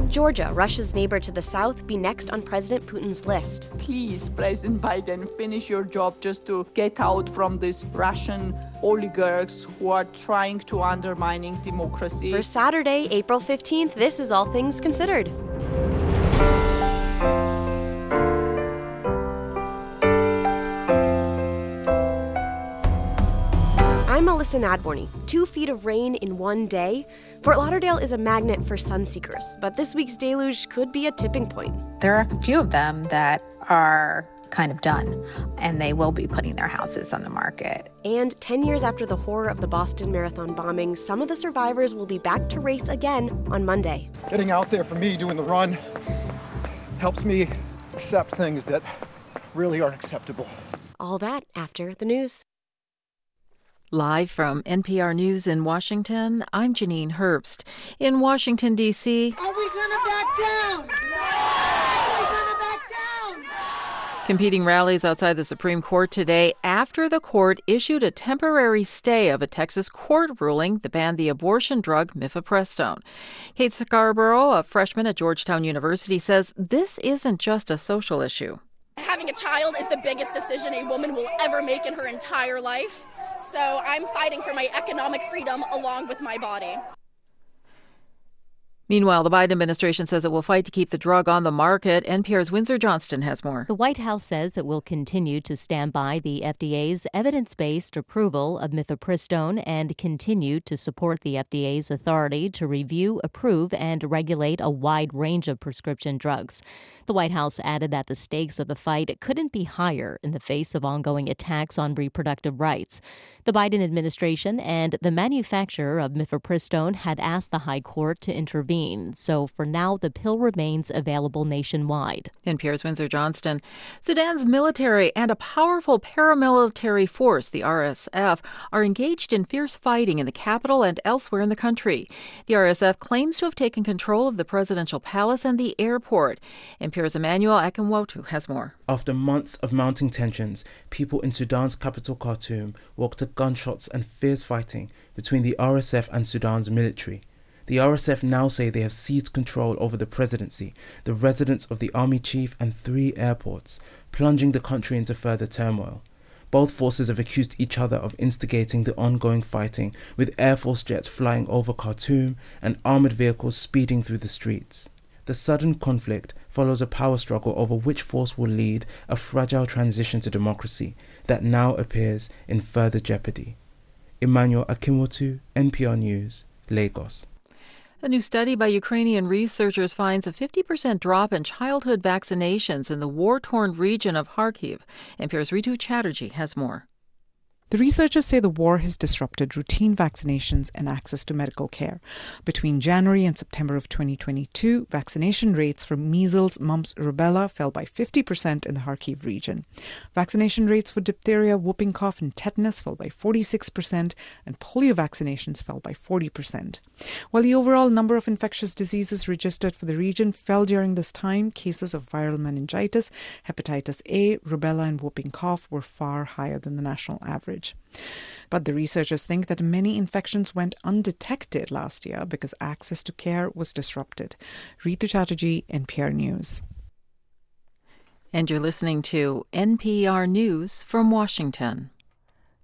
Could Georgia, Russia's neighbor to the south, be next on President Putin's list? Please, President Biden, finish your job just to get out from these Russian oligarchs who are trying to undermining democracy. For Saturday, April 15th, this is All Things Considered. I'm Elissa Nadworny. Two feet of rain in one day. Fort Lauderdale is a magnet for sun seekers, but this week's deluge could be a tipping point. There are a few of them that are kind of done, and they will be putting their houses on the market. And 10 years after the horror of the Boston Marathon bombing, some of the survivors will be back to race again on Monday. Getting out there for me, doing the run, helps me accept things that really aren't acceptable. All that after the news. Live from NPR News in Washington, I'm Janine Herbst. In Washington, D.C., Are we going to back down? Are we going to back down? competing rallies outside the Supreme Court today after the court issued a temporary stay of a Texas court ruling that banned the abortion drug mifepristone. Kate Scarborough, a freshman at Georgetown University, says this isn't just a social issue. Having a child is the biggest decision a woman will ever make in her entire life. So I'm fighting for my economic freedom along with my body. Meanwhile, the Biden administration says it will fight to keep the drug on the market. NPR's Windsor Johnston has more. The White House says it will continue to stand by the FDA's evidence based approval of mifepristone and continue to support the FDA's authority to review, approve, and regulate a wide range of prescription drugs. The White House added that the stakes of the fight couldn't be higher in the face of ongoing attacks on reproductive rights. The Biden administration and the manufacturer of mifepristone had asked the High Court to intervene. So for now, the pill remains available nationwide. NPR's Windsor Johnston. Sudan's military and a powerful paramilitary force, the RSF, are engaged in fierce fighting in the capital and elsewhere in the country. The RSF claims to have taken control of the presidential palace and the airport. NPR's Emmanuel Akinwotu has more. After months of mounting tensions, people in Sudan's capital Khartoum woke to gunshots and fierce fighting between the RSF and Sudan's military. The RSF now say they have seized control over the presidency, the residence of the army chief, and three airports, plunging the country into further turmoil. Both forces have accused each other of instigating the ongoing fighting, with Air Force jets flying over Khartoum and armored vehicles speeding through the streets. The sudden conflict follows a power struggle over which force will lead a fragile transition to democracy that now appears in further jeopardy. Emmanuel Akinwotu, NPR News, Lagos. A new study by Ukrainian researchers finds a 50% drop in childhood vaccinations in the war torn region of Kharkiv. NPR's Ritu Chatterjee has more. The researchers say the war has disrupted routine vaccinations and access to medical care. Between January and September of 2022, vaccination rates for measles, mumps, rubella fell by 50% in the Kharkiv region. Vaccination rates for diphtheria, whooping cough, and tetanus fell by 46%, and polio vaccinations fell by 40%. While the overall number of infectious diseases registered for the region fell during this time, cases of viral meningitis, hepatitis A, rubella, and whooping cough were far higher than the national average. But the researchers think that many infections went undetected last year because access to care was disrupted. Ritu Chatterjee, NPR News. And you're listening to NPR News from Washington.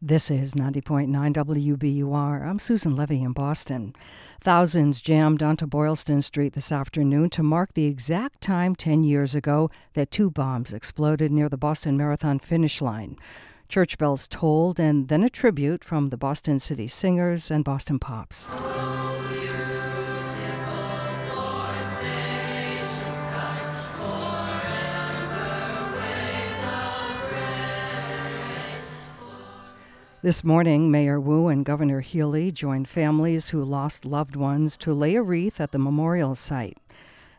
This is 90.9 WBUR. I'm Susan Levy in Boston. Thousands jammed onto Boylston Street this afternoon to mark the exact time 10 years ago that two bombs exploded near the Boston Marathon finish line. Church bells tolled, and then a tribute from the Boston City Singers and Boston Pops. This morning, Mayor Wu and Governor Healy joined families who lost loved ones to lay a wreath at the memorial site.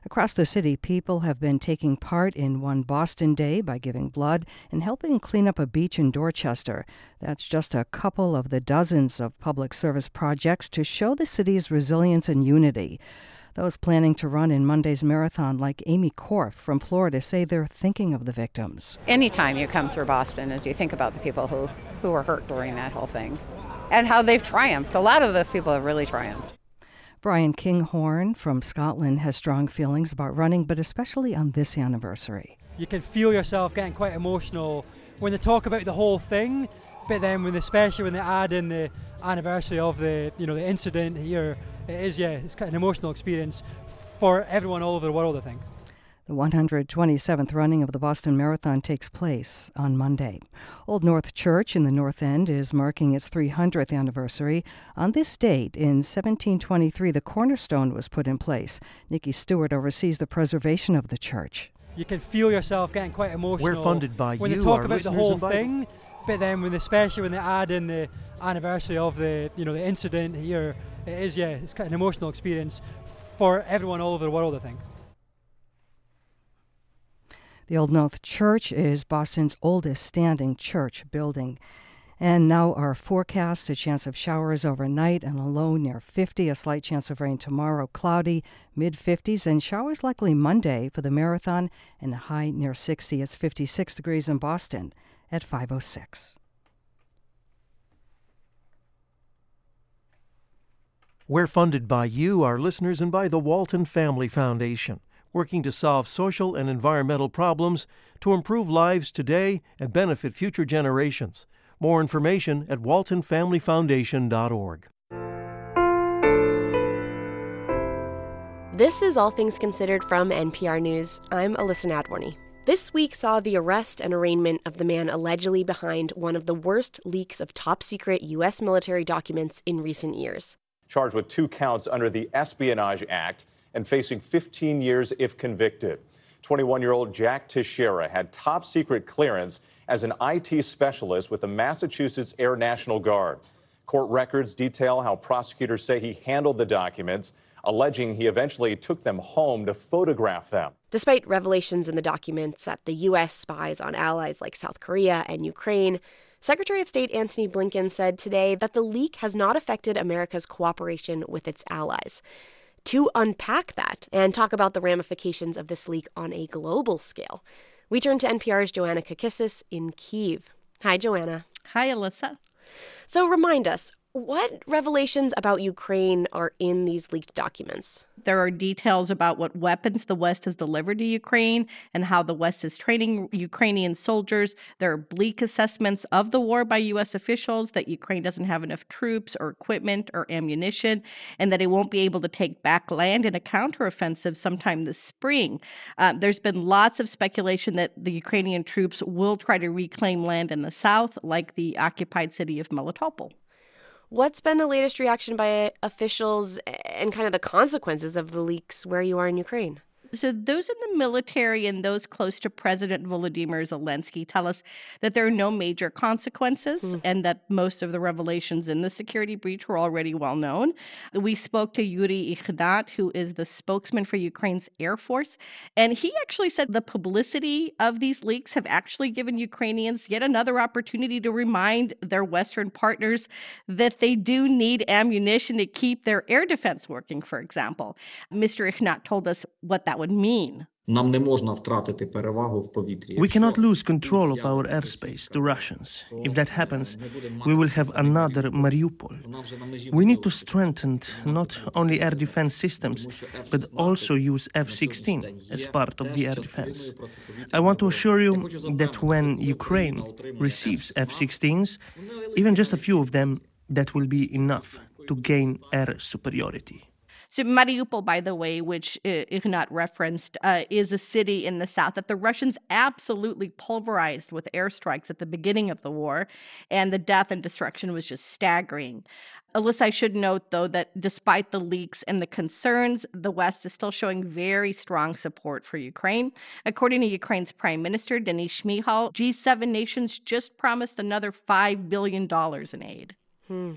Across the city, people have been taking part in One Boston Day by giving blood and helping clean up a beach in Dorchester. That's just a couple of the dozens of public service projects to show the city's resilience and unity. Those planning to run in Monday's marathon, like Amy Korf from Florida, say they're thinking of the victims. Anytime you come through Boston, as you think about the people who, who were hurt during that whole thing and how they've triumphed. A lot of those people have really triumphed. Brian Kinghorn from Scotland has strong feelings about running, but especially on this anniversary. You can feel yourself getting quite emotional when they talk about the whole thing, but then when especially when they add in the anniversary of the you know the incident here, it is yeah, it's quite an emotional experience for everyone all over the world. I think. The 127th running of the Boston Marathon takes place on Monday. Old North Church in the North End is marking its 300th anniversary. On this date, in 1723, the cornerstone was put in place. Nikki Stewart oversees the preservation of the church. You can feel yourself getting quite emotional. We're funded by when you, they talk about the whole thing, but then when especially when they add in the anniversary of the you know the incident here, it is yeah, it's quite an emotional experience for everyone all over the world. I think. The Old North Church is Boston's oldest standing church building. And now our forecast a chance of showers overnight and a low near 50, a slight chance of rain tomorrow, cloudy, mid 50s, and showers likely Monday for the marathon and a high near 60. It's 56 degrees in Boston at 506. We're funded by you, our listeners, and by the Walton Family Foundation, working to solve social and environmental problems to improve lives today and benefit future generations. More information at waltonfamilyfoundation.org. This is All Things Considered from NPR News. I'm Elissa Nadworny. This week saw the arrest and arraignment of the man allegedly behind one of the worst leaks of top secret U.S. military documents in recent years. Charged with two counts under the Espionage Act and facing 15 years if convicted. 21 year old Jack Teixeira had top secret clearance as an IT specialist with the Massachusetts Air National Guard. Court records detail how prosecutors say he handled the documents, alleging he eventually took them home to photograph them. Despite revelations in the documents that the U.S. spies on allies like South Korea and Ukraine, Secretary of State Antony Blinken said today that the leak has not affected America's cooperation with its allies. To unpack that and talk about the ramifications of this leak on a global scale, we turn to NPR's Joanna Kakissis in Kiev. Hi, Joanna. Hi, Elissa. So remind us, what revelations about Ukraine are in these leaked documents? There are details about what weapons the West has delivered to Ukraine and how the West is training Ukrainian soldiers. There are bleak assessments of the war by U.S. officials that Ukraine doesn't have enough troops or equipment or ammunition, and that it won't be able to take back land in a counteroffensive sometime this spring. Uh, there's been lots of speculation that the Ukrainian troops will try to reclaim land in the south, like the occupied city of Melitopol. What's been the latest reaction by officials and kind of the consequences of the leaks where you are in Ukraine? So, those in the military and those close to President Volodymyr Zelensky tell us that there are no major consequences mm. and that most of the revelations in the security breach were already well known. We spoke to Yuri Ignat, who is the spokesman for Ukraine's Air Force, and he actually said the publicity of these leaks have actually given Ukrainians yet another opportunity to remind their Western partners that they do need ammunition to keep their air defense working, for example. Mr. Ignat told us what that would mean. We cannot lose control of our airspace to Russians. If that happens, we will have another Mariupol. We need to strengthen not only air defense systems, but also use F 16 as part of the air defense. I want to assure you that when Ukraine receives F 16s, even just a few of them, that will be enough to gain air superiority. So Mariupol, by the way, which Ignat referenced, uh, is a city in the south that the Russians absolutely pulverized with airstrikes at the beginning of the war, and the death and destruction was just staggering. Elissa, I should note, though, that despite the leaks and the concerns, the West is still showing very strong support for Ukraine. According to Ukraine's Prime Minister, Denis Shmyhal, G7 nations just promised another $5 billion in aid. Hmm.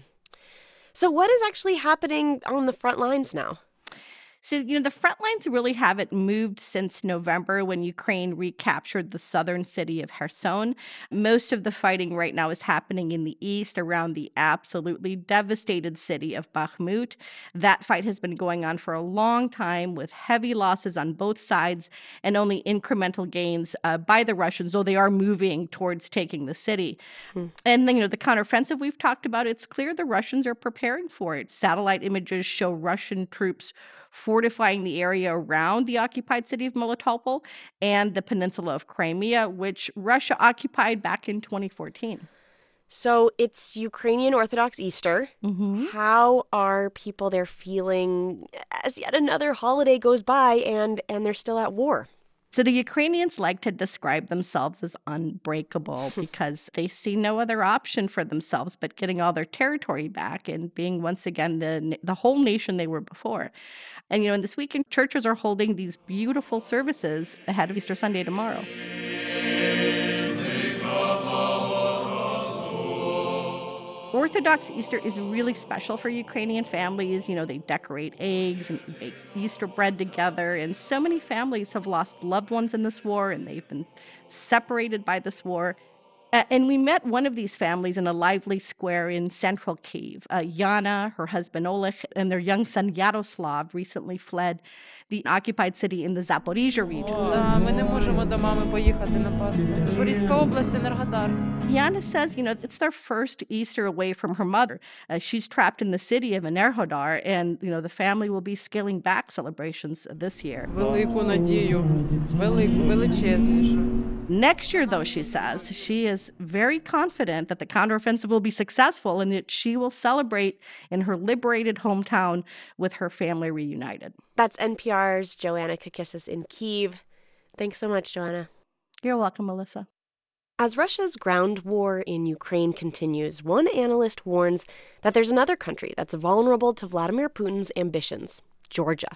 So, what is actually happening on the front lines now? So, you know, the front lines really haven't moved since November when Ukraine recaptured the southern city of Kherson. Most of the fighting right now is happening in the east around the absolutely devastated city of Bakhmut. That fight has been going on for a long time with heavy losses on both sides and only incremental gains uh, by the Russians, though they are moving towards taking the city. Hmm. And then, you know, the counteroffensive we've talked about, it's clear the Russians are preparing for it. Satellite images show Russian troops fortifying the area around the occupied city of Melitopol and the peninsula of Crimea, which Russia occupied back in 2014. So it's Ukrainian Orthodox Easter. Mm-hmm. How are people there feeling as yet another holiday goes by and and they're still at war? So the Ukrainians like to describe themselves as unbreakable because they see no other option for themselves but getting all their territory back and being once again the the whole nation they were before. And you know, in this weekend, churches are holding these beautiful services ahead of Easter Sunday tomorrow. Orthodox Easter is really special for Ukrainian families. You know, they decorate eggs and bake Easter bread together. And so many families have lost loved ones in this war and they've been separated by this war. And we met one of these families in a lively square in central Kiev. Uh, Yana, her husband Oleg, and their young son Yaroslav recently fled the occupied city in the Zaporizhia region. Yana says, you know, it's their first Easter away from her mother. Uh, she's trapped in the city of Enerhodar, and, you know, the family will be scaling back celebrations this year. Next year, though, she says, she is very confident that the counteroffensive will be successful and that she will celebrate in her liberated hometown with her family reunited. That's NPR's Joanna Kakissis in Kiev. Thanks so much, Joanna. You're welcome, Elissa. As Russia's ground war in Ukraine continues, one analyst warns that there's another country that's vulnerable to Vladimir Putin's ambitions Georgia.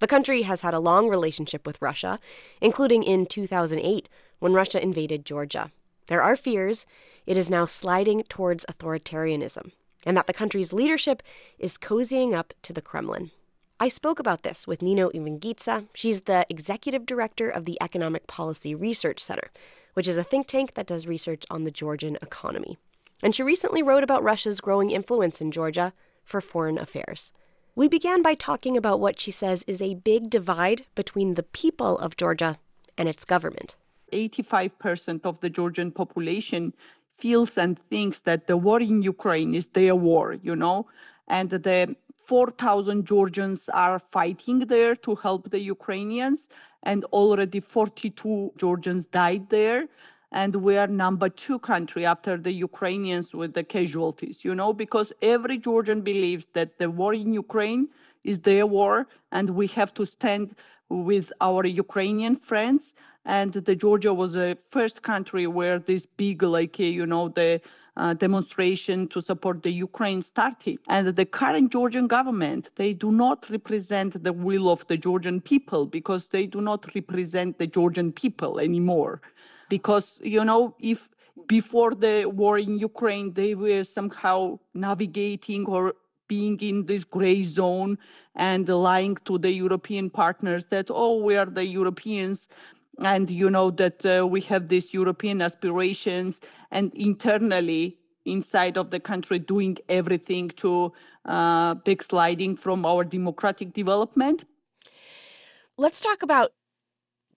The country has had a long relationship with Russia, including in 2008 when Russia invaded Georgia. There are fears it is now sliding towards authoritarianism, and that the country's leadership is cozying up to the Kremlin. I spoke about this with Nino Evgenidze. She's the executive director of the Economic Policy Research Center, which is a think tank that does research on the Georgian economy. And she recently wrote about Russia's growing influence in Georgia for Foreign Affairs. We began by talking about what she says is a big divide between the people of Georgia and its government. 85% of the Georgian population feels and thinks that the war in Ukraine is their war, you know, and the 4,000 Georgians are fighting there to help the Ukrainians, and already 42 Georgians died there. And we are number two country after the Ukrainians with the casualties, you know, because every Georgian believes that the war in Ukraine is their war, and we have to stand with our Ukrainian friends. And the Georgia was the first country where this big, like, you know, the uh, demonstration to support the Ukraine started. And the current Georgian government, they do not represent the will of the Georgian people because they do not represent the Georgian people anymore. Because, you know, if before the war in Ukraine, they were somehow navigating or being in this gray zone and lying to the European partners that, oh, we are the Europeans, and you know that uh, we have these European aspirations, and internally inside of the country doing everything to uh, backsliding from our democratic development. Let's talk about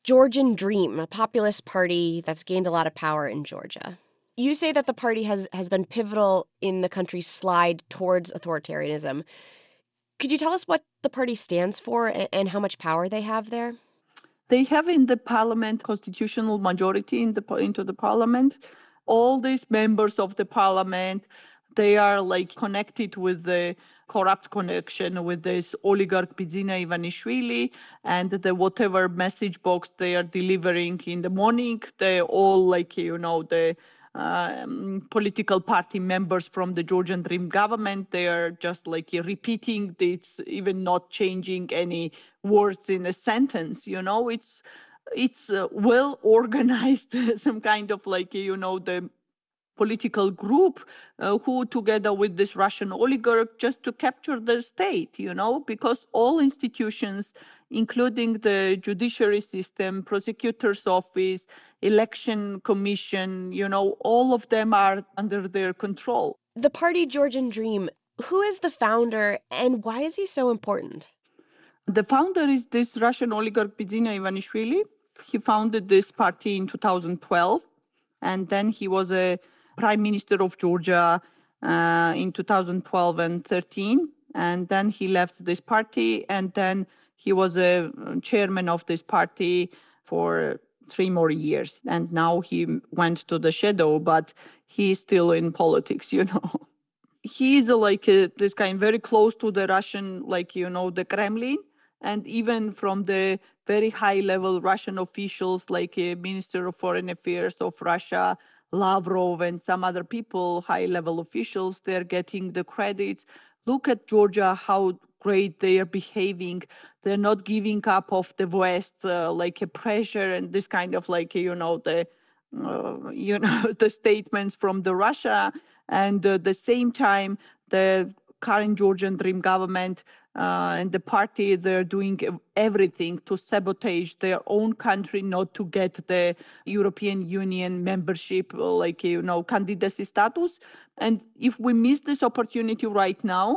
Georgian Dream, a populist party that's gained a lot of power in Georgia. You say that the party has has been pivotal in the country's slide towards authoritarianism. Could you tell us what the party stands for and, and how much power they have there? They have in the parliament constitutional majority in the into the parliament. All these members of the parliament, they are like connected with the corrupt connection with this oligarch Bidzina Ivanishvili and the whatever message box they are delivering in the morning, they all like you know the um, political party members from the Georgian Dream government. They are just like repeating, it's even not changing any words in a sentence. You know, it's it's uh, well organized, some kind of like you know the political group uh, who, together with this Russian oligarch, just to capture the state, you know, because all institutions, including the judiciary system, prosecutor's office, election commission, you know, all of them are under their control. The party Georgian Dream, who is the founder and why is he so important? The founder is this Russian oligarch Bidzina Ivanishvili. He founded this party in 2012, and then he was a prime minister of Georgia uh, in 2012 and 13. And then he left this party, and then he was a um, chairman of this party for three more years. And now he went to the shadow, but he's still in politics, you know. He's uh, like a, this kind very close to the Russian, like, you know, the Kremlin and even from the very high level Russian officials, like a Minister of Foreign Affairs of Russia, Lavrov, and some other people, high level officials, they're getting the credits. Look at Georgia, how great they are behaving. They're not giving up of the West uh, like a pressure and this kind of like, you know, the uh, you know the statements from the Russia and at uh, the same time the current Georgian Dream government uh, and the party they're doing everything to sabotage their own country not to get the european union membership like you know candidacy status and if we miss this opportunity right now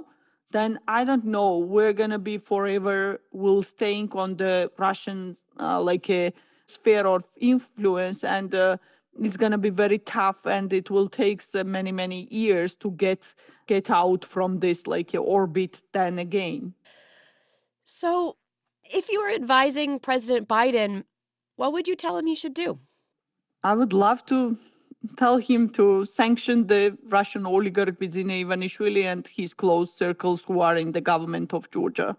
then i don't know we're going to be forever will staying on the russian uh, like a sphere of influence and uh, it's going to be very tough and it will take many many years to get get out from this like orbit then again. So, if you were advising President Biden, what would you tell him he should do? I would love to tell him to sanction the Russian oligarch Bidzina Ivanishvili and his close circles who are in the government of Georgia.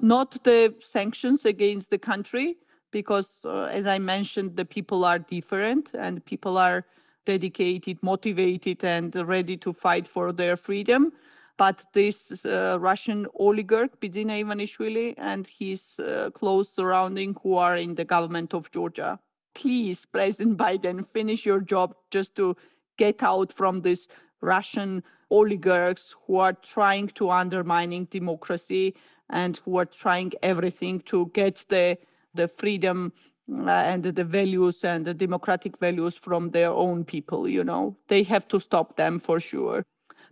Not the sanctions against the country, because uh, as I mentioned, the people are different and people are dedicated, motivated, and ready to fight for their freedom. But this uh, Russian oligarch, Bidzina Ivanishvili, and his uh, close surrounding who are in the government of Georgia, please, President Biden, finish your job just to get out from this Russian oligarchs who are trying to undermining democracy and who are trying everything to get the the freedom uh, and the values and the democratic values from their own people you know? They have to stop them for sure.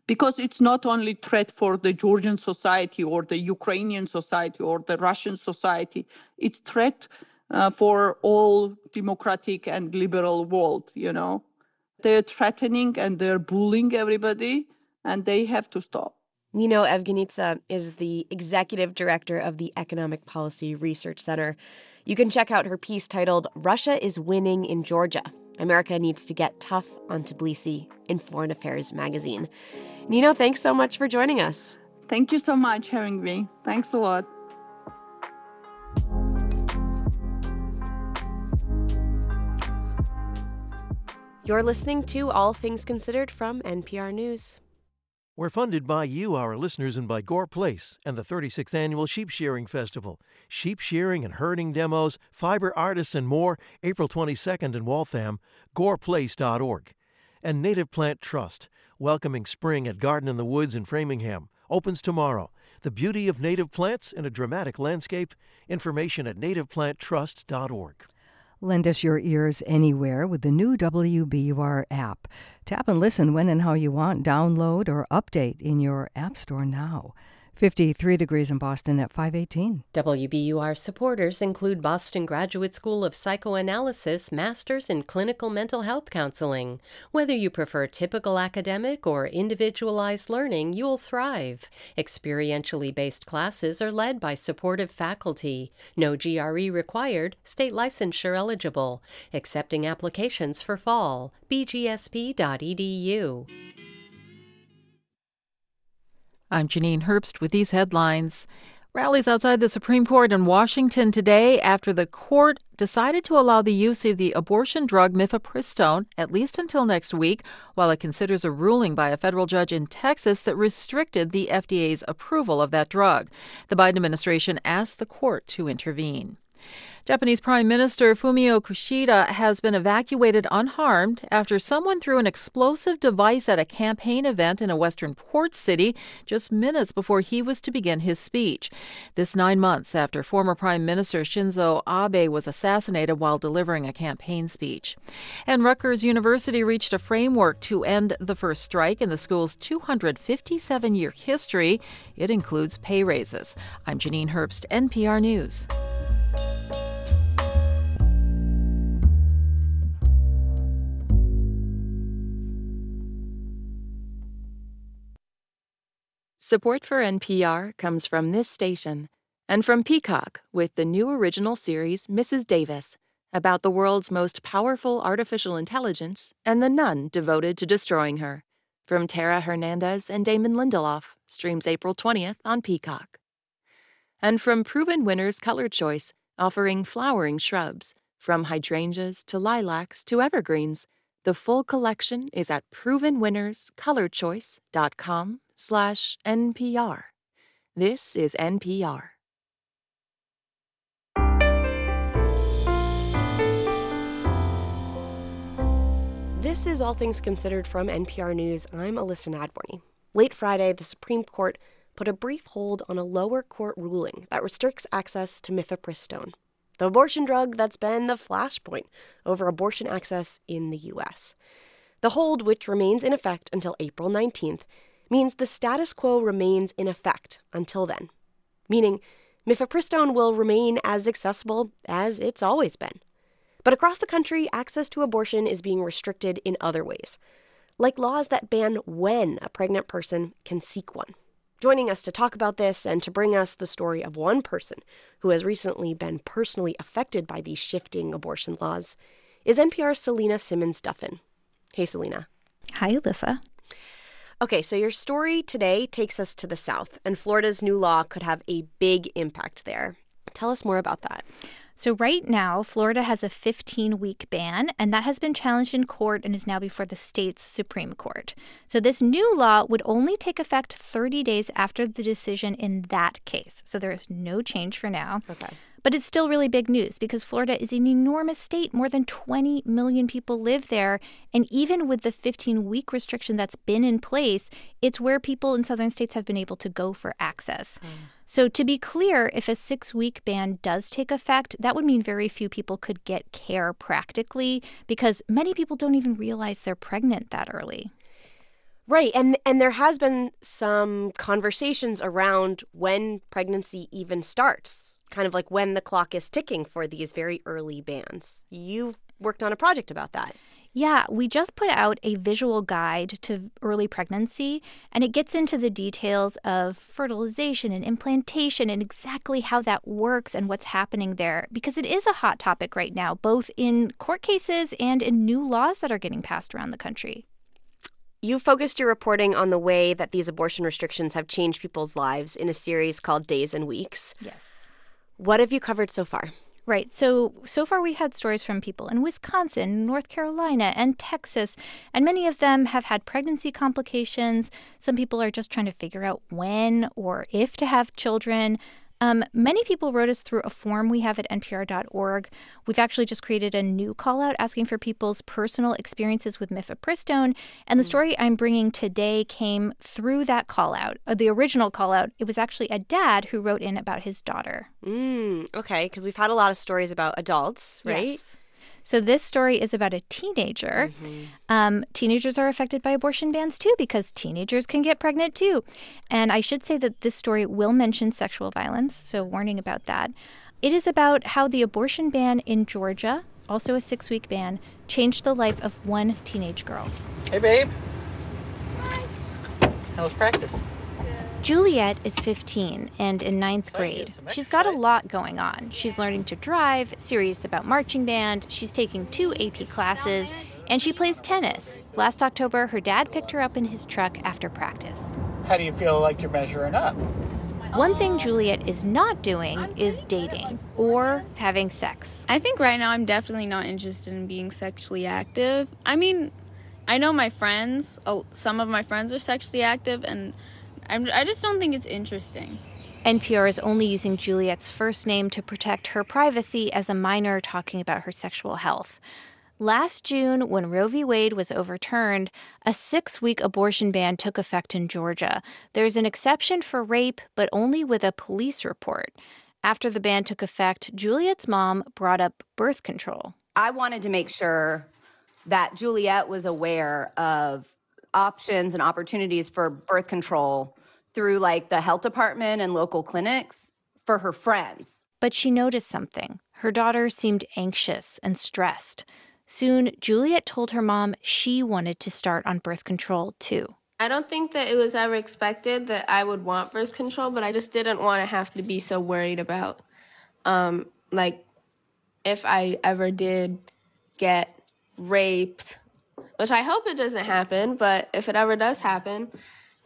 Because it's not only threat for the georgian society or the ukrainian society or the russian society it's threat uh, for all democratic and liberal world you know they're threatening and they're bullying everybody and they have to stop Nino Evgenidze is the executive director of the Economic Policy Research Center. You can check out her piece titled Russia is Winning in Georgia. America Needs to Get Tough on Tbilisi in Foreign Affairs magazine. Nino, thanks so much for joining us. Thank you so much having me. Thanks a lot. You're listening to All Things Considered from NPR News. We're funded by you, our listeners, and by Gore Place and the 36th Annual Sheep Shearing Festival. Sheep shearing and herding demos, fiber artists, and more, April 22nd in Waltham, goreplace.org. And Native Plant Trust, welcoming spring at Garden in the Woods in Framingham, opens tomorrow. The beauty of native plants in a dramatic landscape. Information at nativeplanttrust.org. Lend us your ears anywhere with the new WBUR app. Tap and listen when and how you want. Download or update in your App Store now. 53 degrees in Boston at 518. WBUR supporters include Boston Graduate School of Psychoanalysis Masters in Clinical Mental Health Counseling. Whether you prefer typical academic or individualized learning, you'll thrive. Experientially based classes are led by supportive faculty. No GRE required, state licensure eligible. Accepting applications for fall. bgsp.edu. I'm Janine Herbst with these headlines. Rallies outside the Supreme Court in Washington today after the court decided to allow the use of the abortion drug mifepristone at least until next week, while it considers a ruling by a federal judge in Texas that restricted the FDA's approval of that drug. The Biden administration asked the court to intervene. Japanese Prime Minister Fumio Kishida has been evacuated unharmed after someone threw an explosive device at a campaign event in a western port city just minutes before he was to begin his speech. This nine months after former Prime Minister Shinzo Abe was assassinated while delivering a campaign speech. And Rutgers University reached a framework to end the first strike in the school's 257 year history. It includes pay raises. I'm Janine Herbst, NPR News. Support for NPR comes from this station and from Peacock with the new original series Mrs. Davis about the world's most powerful artificial intelligence and the nun devoted to destroying her. From Tara Hernandez and Damon Lindelof, streams April 20th on Peacock. And from Proven Winners Color Choice, offering flowering shrubs, from hydrangeas to lilacs to evergreens. The full collection is at provenwinnerscolorchoice.com slash NPR. This is NPR. This is All Things Considered from NPR News. I'm Elissa Nadworny. Late Friday, the Supreme Court put a brief hold on a lower court ruling that restricts access to mifepristone, the abortion drug that's been the flashpoint over abortion access in the U.S. The hold, which remains in effect until April 19th, means the status quo remains in effect until then, meaning mifepristone will remain as accessible as it's always been. But across the country, access to abortion is being restricted in other ways, like laws that ban when a pregnant person can seek one. Joining us to talk about this and to bring us the story of one person who has recently been personally affected by these shifting abortion laws is NPR's Selena Simmons Duffin. Hey, Selena. Hi, Elissa. Okay, so your story today takes us to the South, and Florida's new law could have a big impact there. Tell us more about that. So, right now, Florida has a 15 week ban, and that has been challenged in court and is now before the state's Supreme Court. So, this new law would only take effect 30 days after the decision in that case. So, there is no change for now. Okay. But it's still really big news because Florida is an enormous state. More than 20 million people live there. And even with the 15 week restriction that's been in place, it's where people in southern states have been able to go for access. Mm. So, to be clear, if a six week ban does take effect, that would mean very few people could get care practically because many people don't even realize they're pregnant that early. Right, and and there has been some conversations around when pregnancy even starts kind of like when the clock is ticking for these very early bans. You worked on a project about that. Yeah, we just put out a visual guide to early pregnancy, and it gets into the details of fertilization and implantation and exactly how that works and what's happening there, because it is a hot topic right now, both in court cases and in new laws that are getting passed around the country. You focused your reporting on the way that these abortion restrictions have changed people's lives in a series called Days and Weeks. Yes. What have you covered so far? Right. So, so far we had stories from people in Wisconsin, North Carolina, and Texas, and many of them have had pregnancy complications. Some people are just trying to figure out when or if to have children. Um, many people wrote us through a form we have at npr.org. We've actually just created a new call out asking for people's personal experiences with mifepristone. And the mm. story I'm bringing today came through that call out, uh, the original call out. It was actually a dad who wrote in about his daughter. Mm, okay, because we've had a lot of stories about adults, right? Yes. So this story is about a teenager. Mm-hmm. Um, teenagers are affected by abortion bans too because teenagers can get pregnant too. And I should say that this story will mention sexual violence, so warning about that. It is about how the abortion ban in Georgia, also a six week ban, changed the life of one teenage girl. Hey, babe. Hi. How was practice? Juliet is 15 and in ninth grade. She's got a lot going on. She's learning to drive, serious about marching band, she's taking two AP classes, and she plays tennis. Last October, her dad picked her up in his truck after practice. How do you feel like you're measuring up? One thing Juliet is not doing is dating or having sex. I think right now I'm definitely not interested in being sexually active. I mean, I know my friends, some of my friends are sexually active, and I'm, I just don't think it's interesting. NPR is only using Juliet's first name to protect her privacy as a minor talking about her sexual health. Last June, when Roe v. Wade was overturned, a six week abortion ban took effect in Georgia. There's an exception for rape, but only with a police report. After the ban took effect, Juliet's mom brought up birth control. I wanted to make sure that Juliet was aware of options and opportunities for birth control through like the health department and local clinics for her friends. But she noticed something. Her daughter seemed anxious and stressed. Soon, Juliet told her mom she wanted to start on birth control too. I don't think that it was ever expected that I would want birth control, but I just didn't want to have to be so worried about, um, like, if I ever did get raped, which I hope it doesn't happen, but if it ever does happen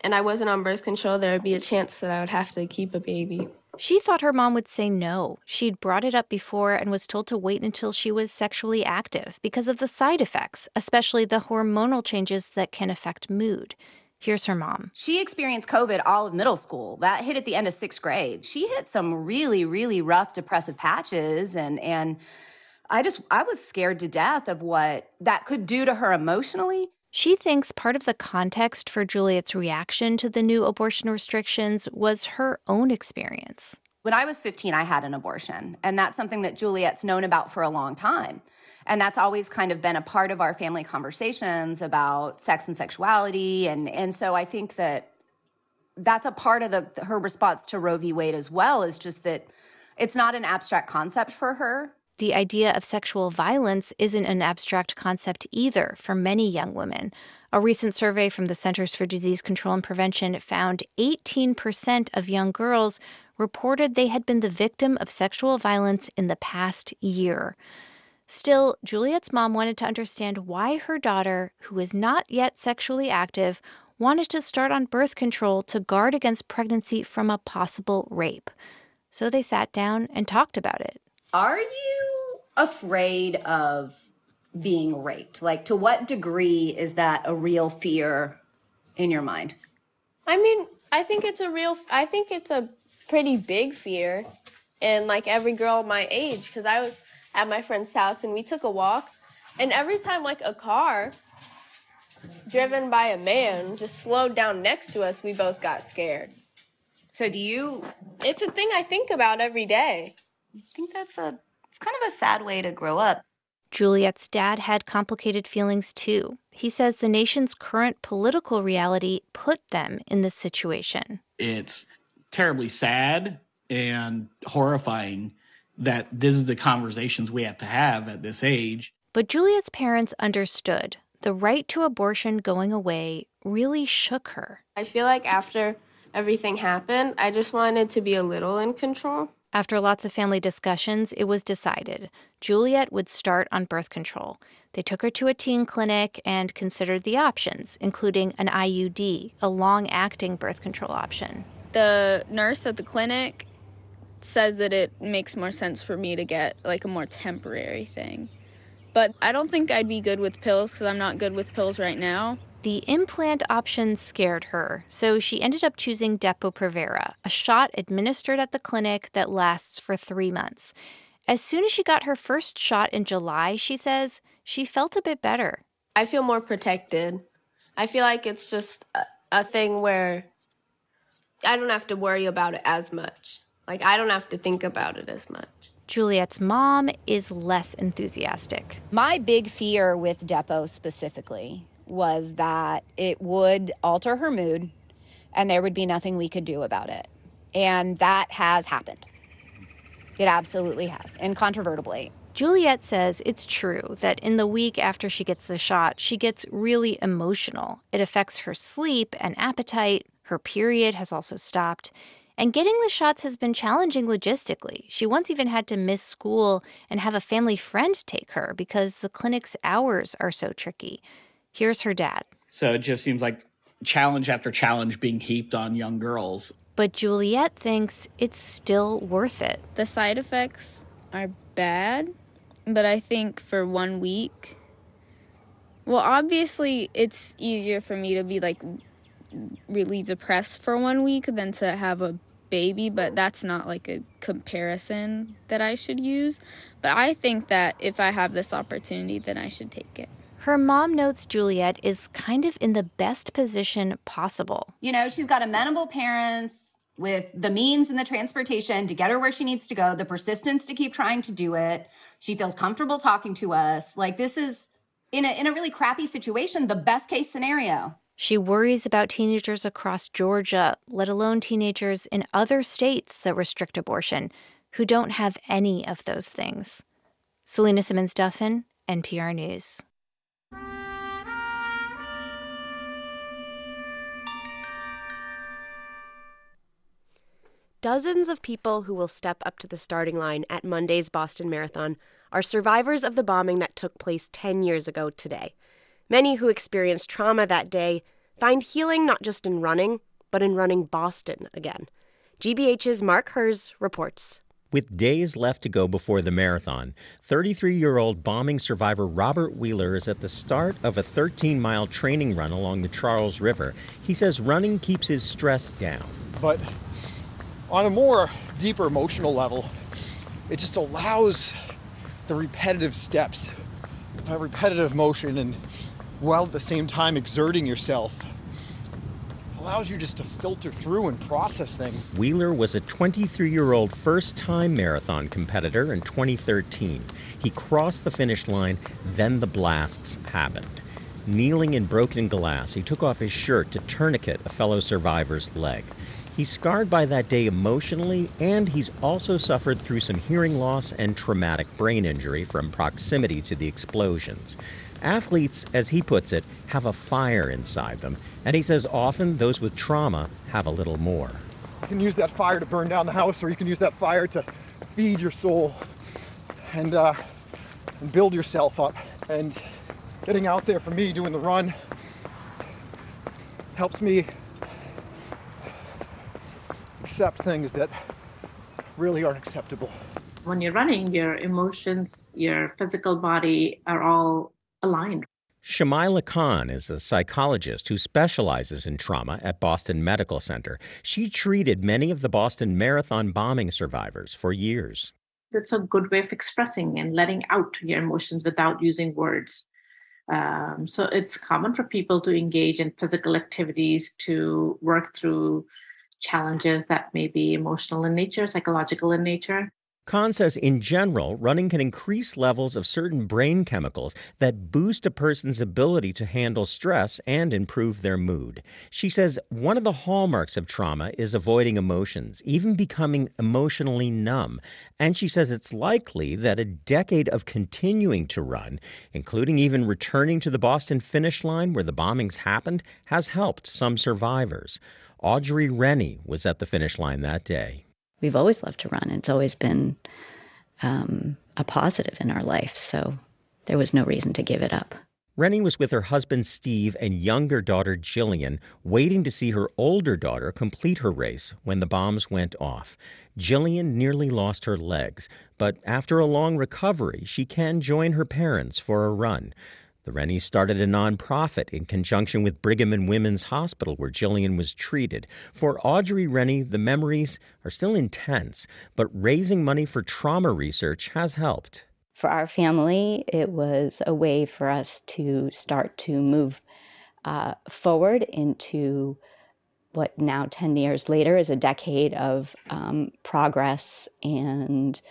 and I wasn't on birth control, there would be a chance that I would have to keep a baby. She thought her mom would say no. She'd brought it up before and was told to wait until she was sexually active because of the side effects, especially the hormonal changes that can affect mood. Here's her mom. She experienced COVID all of middle school. That hit at the end of sixth grade. She hit some really, really rough depressive patches and and I just I was scared to death of what that could do to her emotionally. She thinks part of the context for Juliet's reaction to the new abortion restrictions was her own experience. When I was 15, I had an abortion, and that's something that Juliet's known about for a long time. And that's always kind of been a part of our family conversations about sex and sexuality. And, and so I think that that's a part of the, her response to Roe v. Wade as well, is just that it's not an abstract concept for her. The idea of sexual violence isn't an abstract concept either for many young women. A recent survey from the Centers for Disease Control and Prevention found 18% of young girls reported they had been the victim of sexual violence in the past year. Still, Juliet's mom wanted to understand why her daughter, who is not yet sexually active, wanted to start on birth control to guard against pregnancy from a possible rape. So they sat down and talked about it. Are you afraid of being raped? Like, to what degree is that a real fear in your mind? I mean, I think it's a real, I think it's a pretty big fear. And like every girl my age, because I was at my friend's house and we took a walk. And every time, like, a car driven by a man just slowed down next to us, we both got scared. So, do you? It's a thing I think about every day. I think that's a it's kind of a sad way to grow up. Juliet's dad had complicated feelings too. He says the nation's current political reality put them in this situation. It's terribly sad and horrifying that this is the conversations we have to have at this age. But Juliet's parents understood the right to abortion going away really shook her. I feel like after everything happened, I just wanted to be a little in control. After lots of family discussions, it was decided Juliet would start on birth control. They took her to a teen clinic and considered the options, including an IUD, a long acting birth control option. The nurse at the clinic says that it makes more sense for me to get like a more temporary thing. But I don't think I'd be good with pills because I'm not good with pills right now. The implant option scared her, so she ended up choosing Depo-Provera, a shot administered at the clinic that lasts for three months. As soon as she got her first shot in July, she says, she felt a bit better. I feel more protected. I feel like it's just a, a thing where I don't have to worry about it as much. Like, I don't have to think about it as much. Juliet's mom is less enthusiastic. My big fear with Depo specifically was that it would alter her mood and there would be nothing we could do about it. And that has happened. It absolutely has, incontrovertibly. Juliet says it's true that in the week after she gets the shot, she gets really emotional. It affects her sleep and appetite. Her period has also stopped. And getting the shots has been challenging logistically. She once even had to miss school and have a family friend take her because the clinic's hours are so tricky. Here's her dad. So it just seems like challenge after challenge being heaped on young girls. But Juliet thinks it's still worth it. The side effects are bad, but I think for one week, well, obviously, it's easier for me to be like really depressed for one week than to have a baby, but that's not like a comparison that I should use. But I think that if I have this opportunity, then I should take it. Her mom notes Juliet is kind of in the best position possible. You know, she's got amenable parents with the means and the transportation to get her where she needs to go, the persistence to keep trying to do it. She feels comfortable talking to us. Like this is in a in a really crappy situation, the best case scenario. She worries about teenagers across Georgia, let alone teenagers in other states that restrict abortion, who don't have any of those things. Selena Simmons Duffin, NPR News. Dozens of people who will step up to the starting line at Monday's Boston Marathon are survivors of the bombing that took place 10 years ago today. Many who experienced trauma that day find healing not just in running, but in running Boston again. GBH's Mark Herz reports. With days left to go before the marathon, 33 year old bombing survivor Robert Wheeler is at the start of a 13 mile training run along the Charles River. He says running keeps his stress down. But on a more deeper emotional level, it just allows the repetitive steps, a repetitive motion, and while at the same time exerting yourself, allows you just to filter through and process things. Wheeler was a 23 year old first time marathon competitor in 2013. He crossed the finish line, then the blasts happened. Kneeling in broken glass, he took off his shirt to tourniquet a fellow survivor's leg. He's scarred by that day emotionally, and he's also suffered through some hearing loss and traumatic brain injury from proximity to the explosions. Athletes, as he puts it, have a fire inside them, and he says often those with trauma have a little more. You can use that fire to burn down the house, or you can use that fire to feed your soul and, uh, and build yourself up. And getting out there for me, doing the run, helps me accept things that really aren't acceptable. When you're running, your emotions, your physical body are all aligned. Shamila Khan is a psychologist who specializes in trauma at Boston Medical Center. She treated many of the Boston Marathon bombing survivors for years. It's a good way of expressing and letting out your emotions without using words. Um, so it's common for people to engage in physical activities to work through challenges that may be emotional in nature, psychological in nature. Khan says in general, running can increase levels of certain brain chemicals that boost a person's ability to handle stress and improve their mood. She says one of the hallmarks of trauma is avoiding emotions, even becoming emotionally numb. And she says it's likely that a decade of continuing to run, including even returning to the Boston finish line where the bombings happened, has helped some survivors. Audrey Rennie was at the finish line that day. We've always loved to run. It's always been um, a positive in our life. So there was no reason to give it up. Rennie was with her husband Steve and younger daughter Jillian, waiting to see her older daughter complete her race when the bombs went off. Jillian nearly lost her legs, but after a long recovery, she can join her parents for a run. The Rennies started a nonprofit in conjunction with Brigham and Women's Hospital, where Jillian was treated. For Audrey Rennie, the memories are still intense, but raising money for trauma research has helped. For our family, it was a way for us to start to move uh, forward into what now 10 years later is a decade of um, progress and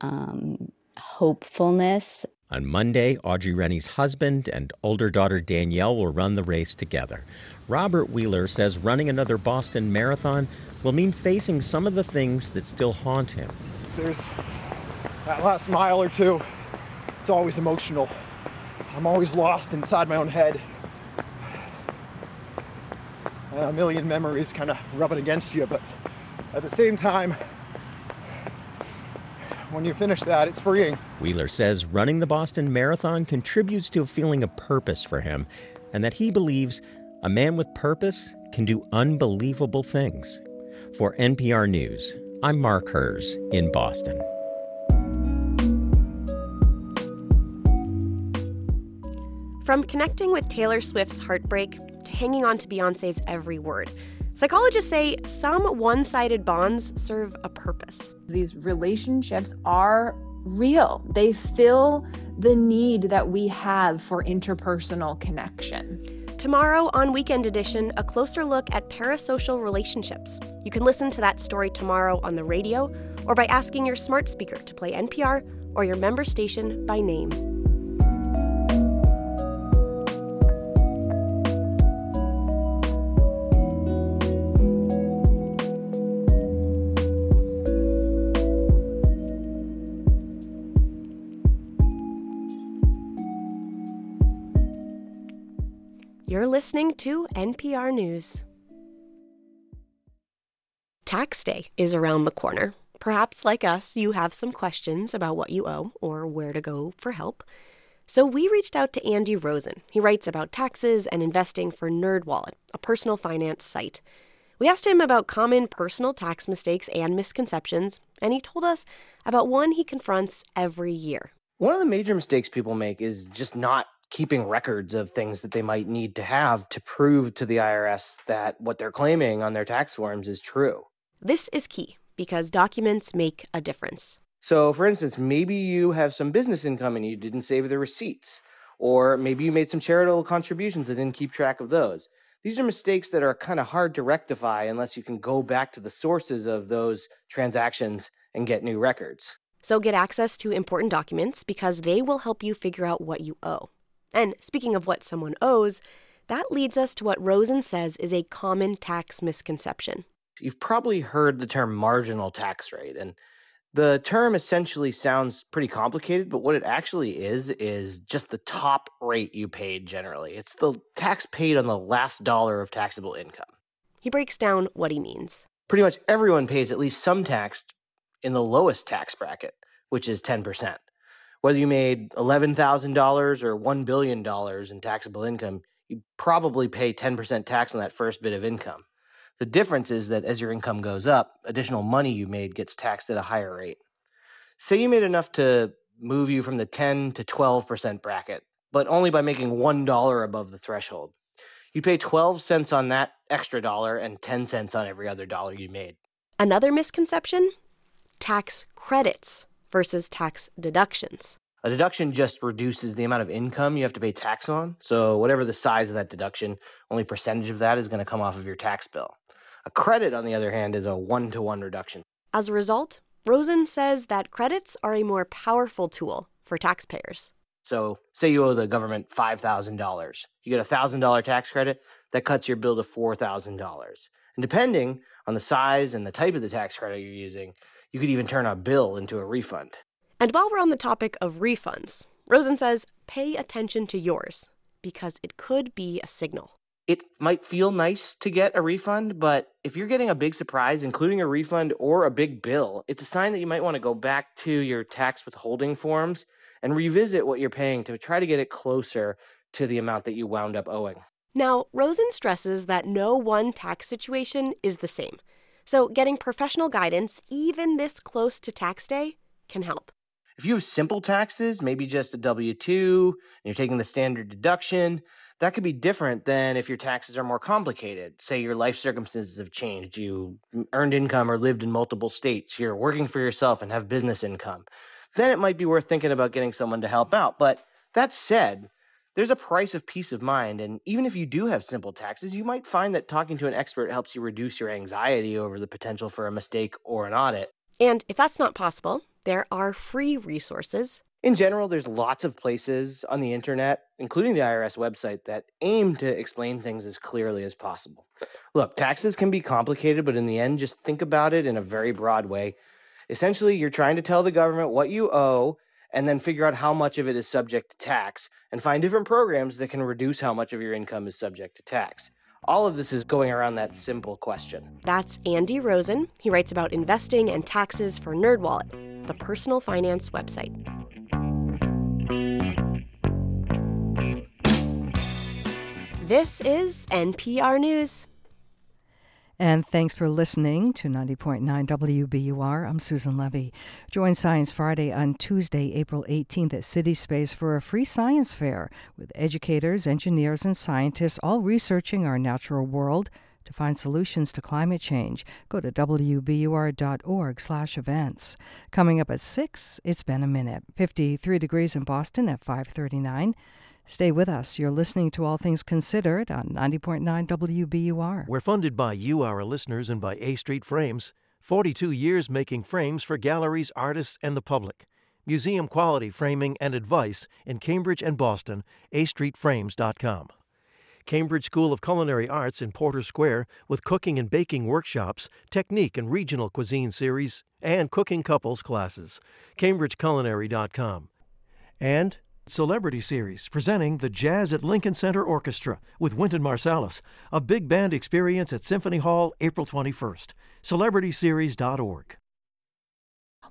um, hopefulness on Monday, Audrey Rennie's husband and older daughter Danielle will run the race together. Robert Wheeler says running another Boston Marathon will mean facing some of the things that still haunt him. There's that last mile or two, it's always emotional. I'm always lost inside my own head. And a million memories kind of rubbing against you, but at the same time, when you finish that, it's freeing. Wheeler says running the Boston Marathon contributes to a feeling of purpose for him, and that he believes a man with purpose can do unbelievable things. For NPR News, I'm Mark Herz in Boston. From connecting with Taylor Swift's heartbreak to hanging on to Beyonce's every word, Psychologists say some one sided bonds serve a purpose. These relationships are real, they fill the need that we have for interpersonal connection. Tomorrow on Weekend Edition, a closer look at parasocial relationships. You can listen to that story tomorrow on the radio or by asking your smart speaker to play NPR or your member station by name. Listening to NPR News. Tax day is around the corner. Perhaps, like us, you have some questions about what you owe or where to go for help. So we reached out to Andy Rosen. He writes about taxes and investing for NerdWallet, a personal finance site. We asked him about common personal tax mistakes and misconceptions, and he told us about one he confronts every year. One of the major mistakes people make is just not keeping records of things that they might need to have to prove to the IRS that what they're claiming on their tax forms is true. This is key because documents make a difference. So, for instance, maybe you have some business income and you didn't save the receipts, or maybe you made some charitable contributions and didn't keep track of those. These are mistakes that are kind of hard to rectify unless you can go back to the sources of those transactions and get new records. So, get access to important documents because they will help you figure out what you owe. And speaking of what someone owes, that leads us to what Rosen says is a common tax misconception. You've probably heard the term marginal tax rate, and the term essentially sounds pretty complicated, but what it actually is is just the top rate you paid generally. It's the tax paid on the last dollar of taxable income. He breaks down what he means. Pretty much everyone pays at least some tax in the lowest tax bracket, which is 10% whether you made $11,000 or $1 billion in taxable income, you probably pay 10% tax on that first bit of income. The difference is that as your income goes up, additional money you made gets taxed at a higher rate. Say you made enough to move you from the 10 to 12% bracket, but only by making $1 above the threshold. You pay 12 cents on that extra dollar and 10 cents on every other dollar you made. Another misconception tax credits versus tax deductions. A deduction just reduces the amount of income you have to pay tax on. So, whatever the size of that deduction, only percentage of that is going to come off of your tax bill. A credit, on the other hand, is a one to one reduction. As a result, Rosen says that credits are a more powerful tool for taxpayers. So, say you owe the government $5,000. You get a $1,000 tax credit, that cuts your bill to $4,000. And depending on the size and the type of the tax credit you're using, you could even turn a bill into a refund. And while we're on the topic of refunds, Rosen says pay attention to yours because it could be a signal. It might feel nice to get a refund, but if you're getting a big surprise, including a refund or a big bill, it's a sign that you might want to go back to your tax withholding forms and revisit what you're paying to try to get it closer to the amount that you wound up owing. Now, Rosen stresses that no one tax situation is the same. So, getting professional guidance, even this close to tax day, can help. If you have simple taxes, maybe just a W 2, and you're taking the standard deduction, that could be different than if your taxes are more complicated. Say your life circumstances have changed, you earned income or lived in multiple states, you're working for yourself and have business income. Then it might be worth thinking about getting someone to help out. But that said, there's a price of peace of mind. And even if you do have simple taxes, you might find that talking to an expert helps you reduce your anxiety over the potential for a mistake or an audit. And if that's not possible, there are free resources. In general, there's lots of places on the internet, including the IRS website, that aim to explain things as clearly as possible. Look, taxes can be complicated, but in the end, just think about it in a very broad way. Essentially, you're trying to tell the government what you owe and then figure out how much of it is subject to tax and find different programs that can reduce how much of your income is subject to tax. All of this is going around that simple question. That's Andy Rosen. He writes about investing and taxes for NerdWallet, the personal finance website. This is NPR News. And thanks for listening to 90.9 WBUR. I'm Susan Levy. Join Science Friday on Tuesday, April 18th at City Space for a free science fair with educators, engineers, and scientists all researching our natural world To find solutions to climate change, go to wbur.org/events. Coming up at 6, it's been a minute. 53 degrees in Boston at 539. Stay with us. You're listening to All Things Considered on 90.9 WBUR. We're funded by you, our listeners, and by A Street Frames. 42 years making frames for galleries, artists, and the public. Museum quality framing and advice in Cambridge and Boston. astreetframes.com. Cambridge School of Culinary Arts in Porter Square with cooking and baking workshops, technique and regional cuisine series, and cooking couples classes. CambridgeCulinary.com. And Celebrity Series presenting the Jazz at Lincoln Center Orchestra with Wynton Marsalis, a big band experience at Symphony Hall April 21st. CelebritySeries.org.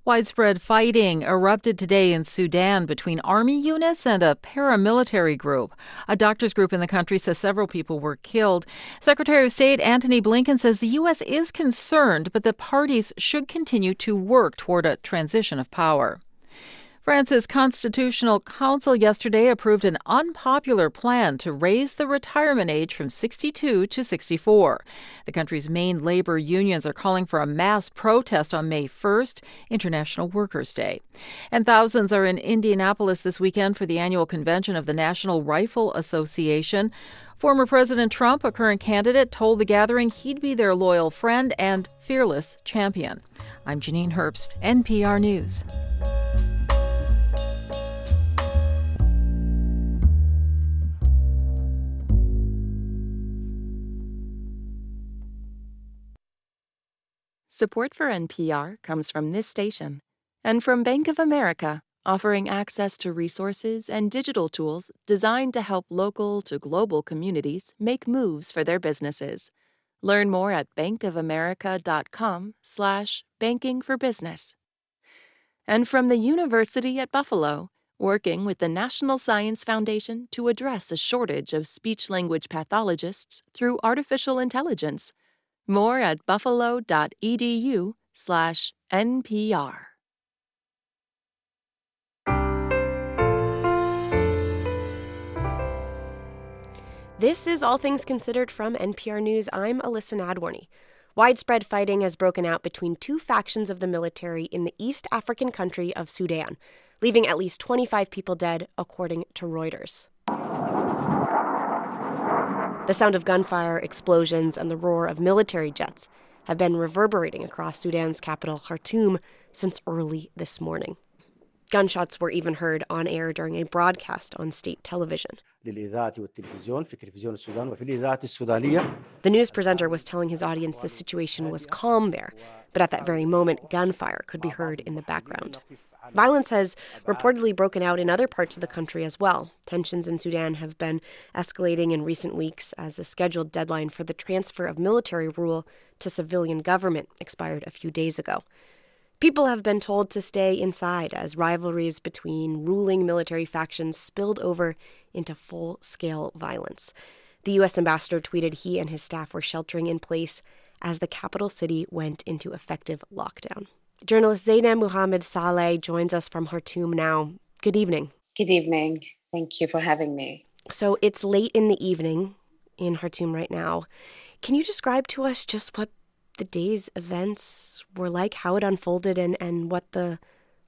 Widespread fighting erupted today in Sudan between army units and a paramilitary group. A doctors group in the country says several people were killed. Secretary of State Antony Blinken says the U.S. is concerned, but the parties should continue to work toward a transition of power. France's Constitutional Council yesterday approved an unpopular plan to raise the retirement age from 62 to 64. The country's main labor unions are calling for a mass protest on May 1st, International Workers' Day. And thousands are in Indianapolis this weekend for the annual convention of the National Rifle Association. Former President Trump, a current candidate, told the gathering he'd be their loyal friend and fearless champion. I'm Janine Herbst, NPR News. Support for NPR comes from this station and from Bank of America, offering access to resources and digital tools designed to help local to global communities make moves for their businesses. Learn more at bankofamerica.com/slash banking for business. And from the University at Buffalo, working with the National Science Foundation to address a shortage of speech language pathologists through artificial intelligence. More at buffalo.edu slash NPR. This is All Things Considered from NPR News. I'm Elissa Nadworny. Widespread fighting has broken out between two factions of the military in the East African country of Sudan, leaving at least 25 people dead, according to Reuters. The sound of gunfire, explosions, and the roar of military jets have been reverberating across Sudan's capital, Khartoum, since early this morning. Gunshots were even heard on air during a broadcast on state television. The news presenter was telling his audience the situation was calm there, but at that very moment, gunfire could be heard in the background. Violence has reportedly broken out in other parts of the country as well. Tensions in Sudan have been escalating in recent weeks as a scheduled deadline for the transfer of military rule to civilian government expired a few days ago. People have been told to stay inside as rivalries between ruling military factions spilled over into full scale violence. The U.S. ambassador tweeted he and his staff were sheltering in place as the capital city went into effective lockdown. Journalist Zainab Muhammad Saleh joins us from Khartoum now. Good evening. Good evening. Thank you for having me. So it's late in the evening in Khartoum right now. Can you describe to us just what the day's events were like, how it unfolded, and, and what the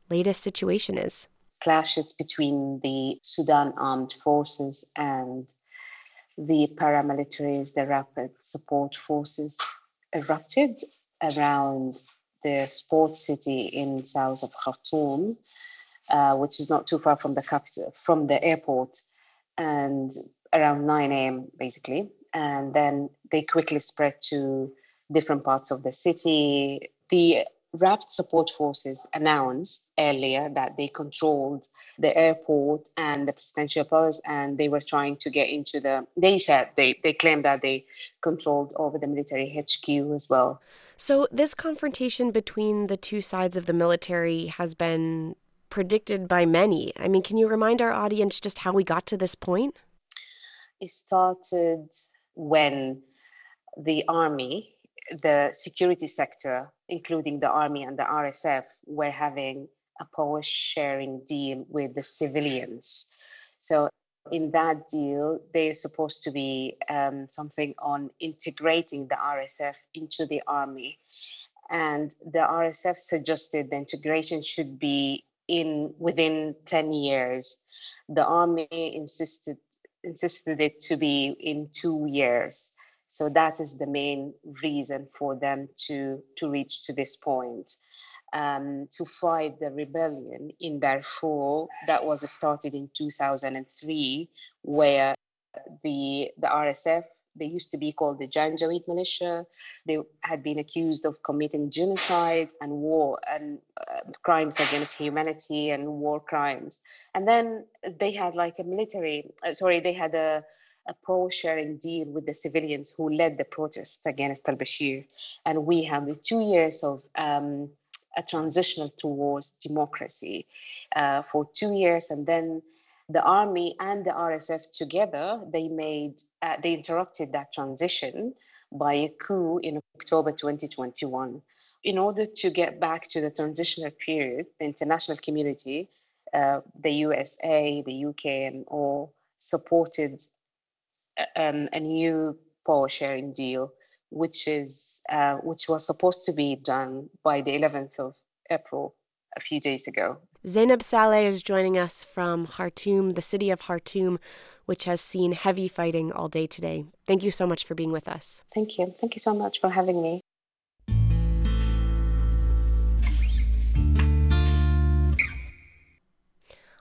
latest situation is? Clashes between the Sudan armed forces and the paramilitaries, the rapid support forces, erupted around the sports city in south of Khartoum, uh, which is not too far from the capital, from the airport, and around 9 a.m. basically. And then they quickly spread to different parts of the city. The Rapid Support Forces announced earlier that they controlled the airport and the presidential palace, and they were trying to get into the. They said they they claimed that they controlled over the military HQ as well. So this confrontation between the two sides of the military has been predicted by many. I mean, can you remind our audience just how we got to this point? It started when the army the security sector, including the army and the RSF, were having a power sharing deal with the civilians. So in that deal, there's supposed to be um, something on integrating the RSF into the army. And the RSF suggested the integration should be in within 10 years. The army insisted insisted it to be in two years. So that is the main reason for them to, to reach to this point. Um, to fight the rebellion in Darfur that was started in 2003, where the the RSF they used to be called the Janjaweed militia. They had been accused of committing genocide and war and uh, crimes against humanity and war crimes. And then they had like a military, uh, sorry, they had a, a power sharing deal with the civilians who led the protests against al Bashir. And we have the two years of um, a transitional towards democracy uh, for two years and then the army and the RSF together, they made, uh, they interrupted that transition by a coup in October 2021. In order to get back to the transitional period, the international community, uh, the USA, the UK, and all supported uh, um, a new power sharing deal, which is uh, which was supposed to be done by the 11th of April a few days ago. Zainab Saleh is joining us from Khartoum, the city of Khartoum, which has seen heavy fighting all day today. Thank you so much for being with us. Thank you. Thank you so much for having me.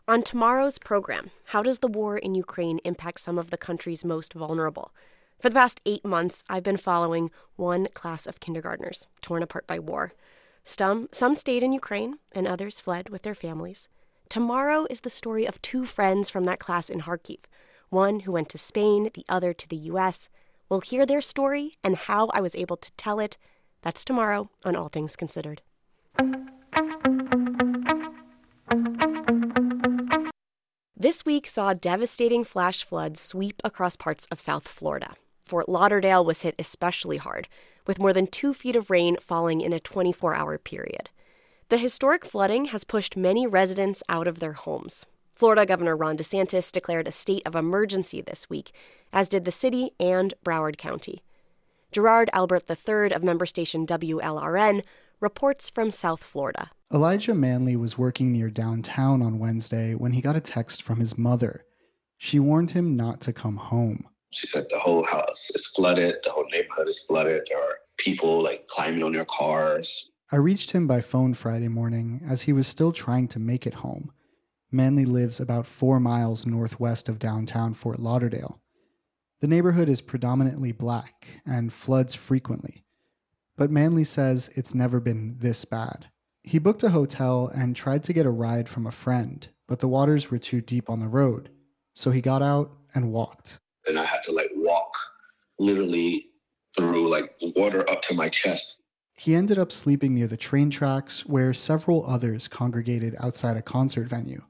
On tomorrow's program, how does the war in Ukraine impact some of the country's most vulnerable? For the past eight months, I've been following one class of kindergartners torn apart by war. Some, some stayed in Ukraine and others fled with their families. Tomorrow is the story of two friends from that class in Kharkiv, one who went to Spain, the other to the US. We'll hear their story and how I was able to tell it. That's tomorrow on All Things Considered. This week saw devastating flash floods sweep across parts of South Florida. Fort Lauderdale was hit especially hard, with more than two feet of rain falling in a 24 hour period. The historic flooding has pushed many residents out of their homes. Florida Governor Ron DeSantis declared a state of emergency this week, as did the city and Broward County. Gerard Albert III of member station WLRN reports from South Florida. Elijah Manley was working near downtown on Wednesday when he got a text from his mother. She warned him not to come home. She said the whole house is flooded, the whole neighborhood is flooded. There are people like climbing on their cars. I reached him by phone Friday morning as he was still trying to make it home. Manley lives about four miles northwest of downtown Fort Lauderdale. The neighborhood is predominantly black and floods frequently. But Manley says it's never been this bad. He booked a hotel and tried to get a ride from a friend, but the waters were too deep on the road, so he got out and walked and I had to like walk literally through like water up to my chest. He ended up sleeping near the train tracks where several others congregated outside a concert venue.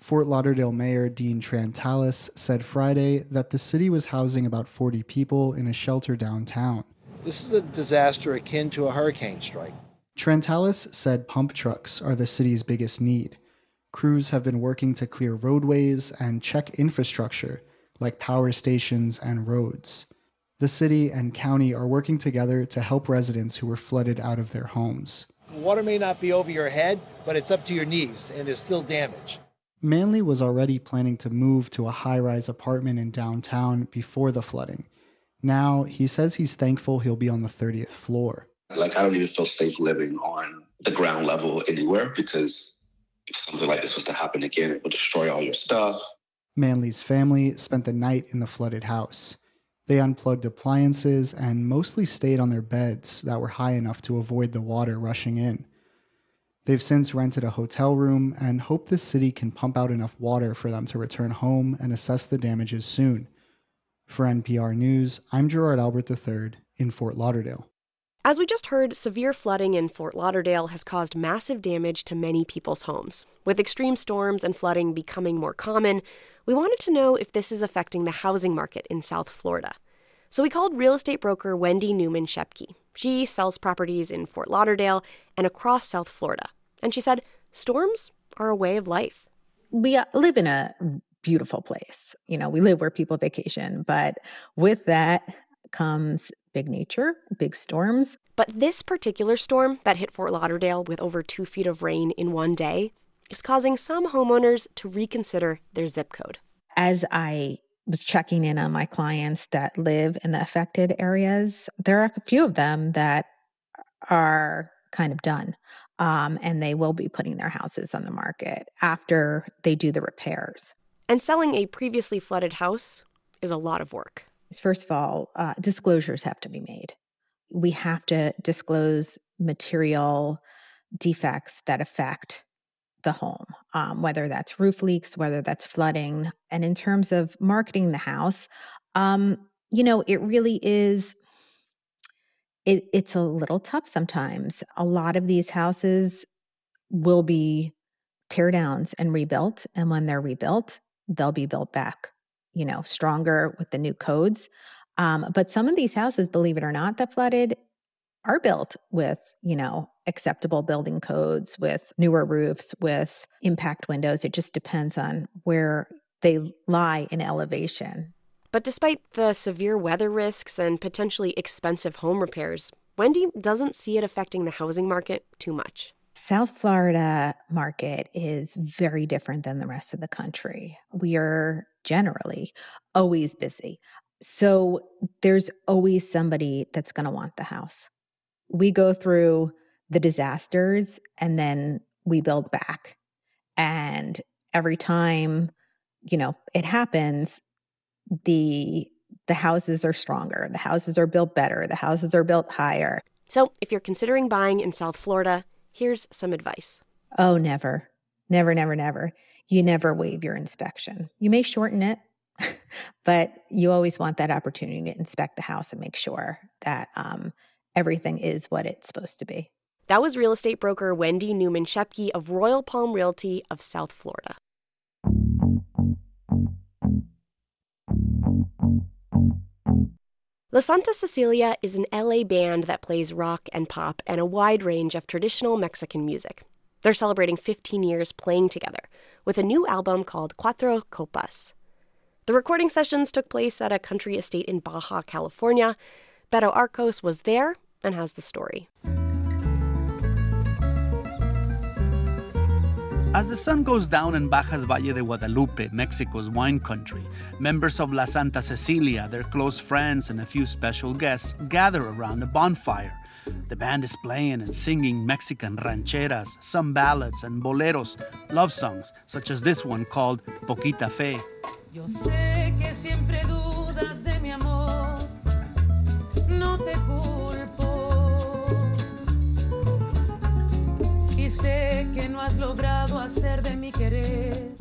Fort Lauderdale Mayor Dean Trantalis said Friday that the city was housing about 40 people in a shelter downtown. This is a disaster akin to a hurricane strike. Trantalis said pump trucks are the city's biggest need. Crews have been working to clear roadways and check infrastructure like power stations and roads. The city and county are working together to help residents who were flooded out of their homes. Water may not be over your head, but it's up to your knees, and there's still damage. Manley was already planning to move to a high rise apartment in downtown before the flooding. Now, he says he's thankful he'll be on the 30th floor. Like, I don't even feel safe living on the ground level anywhere because if something like this was to happen again, it would destroy all your stuff. Manley's family spent the night in the flooded house. They unplugged appliances and mostly stayed on their beds that were high enough to avoid the water rushing in. They've since rented a hotel room and hope the city can pump out enough water for them to return home and assess the damages soon. For NPR News, I'm Gerard Albert III in Fort Lauderdale. As we just heard, severe flooding in Fort Lauderdale has caused massive damage to many people's homes. With extreme storms and flooding becoming more common, we wanted to know if this is affecting the housing market in South Florida. So we called real estate broker Wendy Newman Shepke. She sells properties in Fort Lauderdale and across South Florida. And she said storms are a way of life. We uh, live in a beautiful place. You know, we live where people vacation, but with that comes big nature, big storms. But this particular storm that hit Fort Lauderdale with over two feet of rain in one day is causing some homeowners to reconsider their zip code. As I was checking in on my clients that live in the affected areas, there are a few of them that are kind of done. Um, and they will be putting their houses on the market after they do the repairs. And selling a previously flooded house is a lot of work. First of all, uh, disclosures have to be made. We have to disclose material defects that affect the home, um, whether that's roof leaks, whether that's flooding. And in terms of marketing the house, um, you know, it really is. It, it's a little tough sometimes. A lot of these houses will be tear downs and rebuilt. And when they're rebuilt, they'll be built back, you know, stronger with the new codes. Um, but some of these houses, believe it or not, that flooded are built with, you know, acceptable building codes, with newer roofs, with impact windows. It just depends on where they lie in elevation. But despite the severe weather risks and potentially expensive home repairs, Wendy doesn't see it affecting the housing market too much. South Florida market is very different than the rest of the country. We are generally always busy. So there's always somebody that's going to want the house. We go through the disasters and then we build back. And every time, you know, it happens, the the houses are stronger, the houses are built better, the houses are built higher. So, if you're considering buying in South Florida, here's some advice. Oh, never. Never, never, never. You never waive your inspection. You may shorten it, but you always want that opportunity to inspect the house and make sure that um, everything is what it's supposed to be. That was real estate broker Wendy Newman Shepke of Royal Palm Realty of South Florida. La Santa Cecilia is an LA band that plays rock and pop and a wide range of traditional Mexican music. They're celebrating 15 years playing together with a new album called Cuatro Copas. The recording sessions took place at a country estate in Baja, California. Beto Arcos was there and has the story. As the sun goes down in Baja's Valle de Guadalupe, Mexico's wine country, members of La Santa Cecilia, their close friends, and a few special guests gather around a bonfire. The band is playing and singing Mexican rancheras, some ballads, and boleros, love songs, such as this one called Poquita Fe. Sé que siempre dudas de mi amor, no te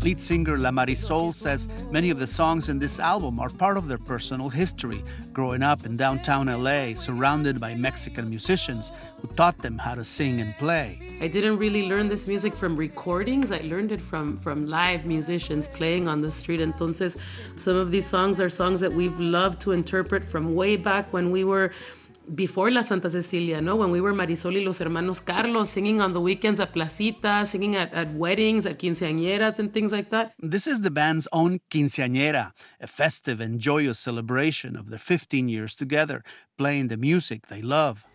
Lead singer La Marisol says many of the songs in this album are part of their personal history, growing up in downtown LA, surrounded by Mexican musicians who taught them how to sing and play. I didn't really learn this music from recordings. I learned it from from live musicians playing on the street. Entonces, some of these songs are songs that we've loved to interpret from way back when we were before La Santa Cecilia, no? When we were Marisol y los hermanos Carlos singing on the weekends at Placita, singing at, at weddings, at quinceañeras, and things like that. This is the band's own quinceañera, a festive and joyous celebration of their 15 years together, playing the music they love.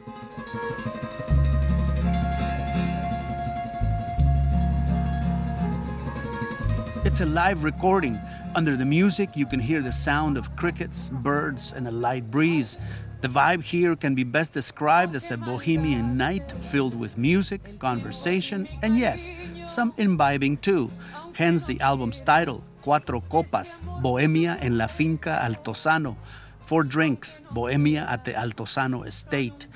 It's a live recording. Under the music, you can hear the sound of crickets, birds, and a light breeze. The vibe here can be best described as a bohemian night filled with music, conversation, and yes, some imbibing too. Hence the album's title, Cuatro Copas, Bohemia en la Finca Altozano. Four drinks, Bohemia at the Altozano estate.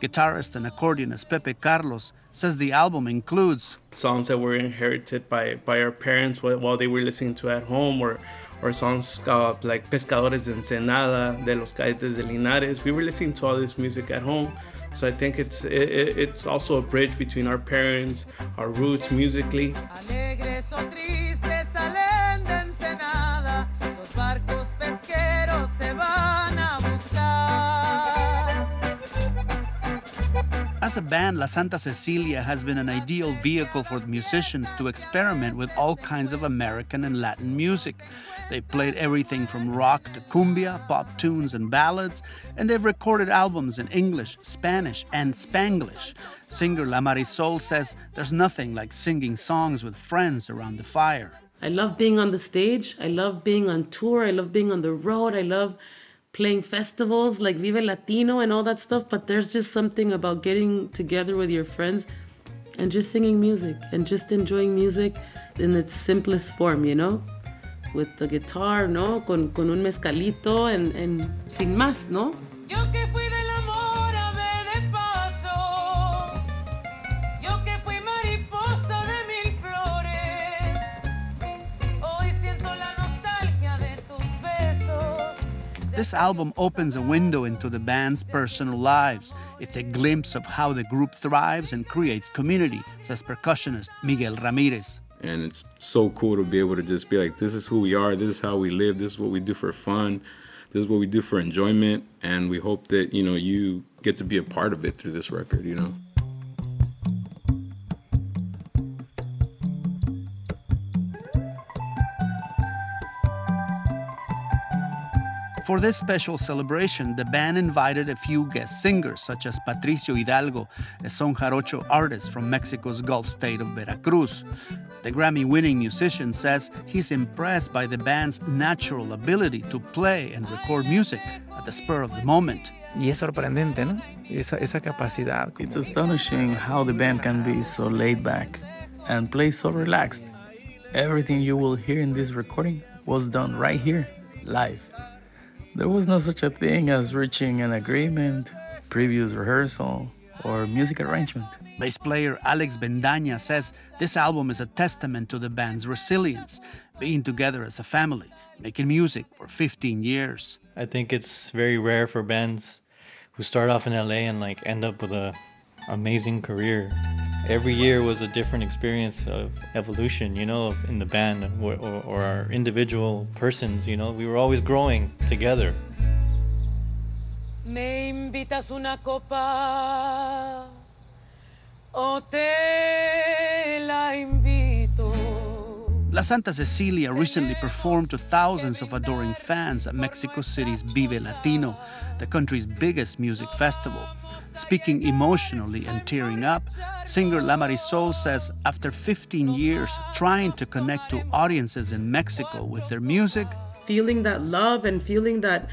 Guitarist and accordionist Pepe Carlos says the album includes songs that were inherited by, by our parents while they were listening to at home or or songs uh, like Pescadores de Ensenada, de los Cadetes de Linares. We were listening to all this music at home. So I think it's it, it's also a bridge between our parents, our roots musically. as a band, La Santa Cecilia has been an ideal vehicle for the musicians to experiment with all kinds of American and Latin music. They've played everything from rock to cumbia, pop tunes, and ballads, and they've recorded albums in English, Spanish, and Spanglish. Singer La Marisol says there's nothing like singing songs with friends around the fire. I love being on the stage. I love being on tour. I love being on the road. I love playing festivals like Vive Latino and all that stuff. But there's just something about getting together with your friends and just singing music and just enjoying music in its simplest form, you know? With the guitar, ¿no? Con, con un mezcalito and, and sin más, ¿no? This album opens a window into the band's personal lives. It's a glimpse of how the group thrives and creates community, says percussionist Miguel Ramirez. And it's so cool to be able to just be like, this is who we are, this is how we live, this is what we do for fun, this is what we do for enjoyment. And we hope that, you know, you get to be a part of it through this record, you know? For this special celebration, the band invited a few guest singers, such as Patricio Hidalgo, a son jarocho artist from Mexico's Gulf state of Veracruz. The Grammy winning musician says he's impressed by the band's natural ability to play and record music at the spur of the moment. Y es sorprendente, ¿no? Esa, esa capacidad. It's astonishing how the band can be so laid back and play so relaxed. Everything you will hear in this recording was done right here, live. There was no such a thing as reaching an agreement, previous rehearsal, or music arrangement. Bass player Alex Bendaña says this album is a testament to the band's resilience, being together as a family, making music for 15 years. I think it's very rare for bands who start off in LA and like end up with a amazing career. Every year was a different experience of evolution, you know, in the band or, or, or our individual persons, you know. We were always growing together. Me invitas una copa o te la invito. La Santa Cecilia recently performed to thousands of adoring fans at Mexico City's Vive Latino, the country's biggest music festival. Speaking emotionally and tearing up, singer La Marisol says after 15 years trying to connect to audiences in Mexico with their music, feeling that love and feeling that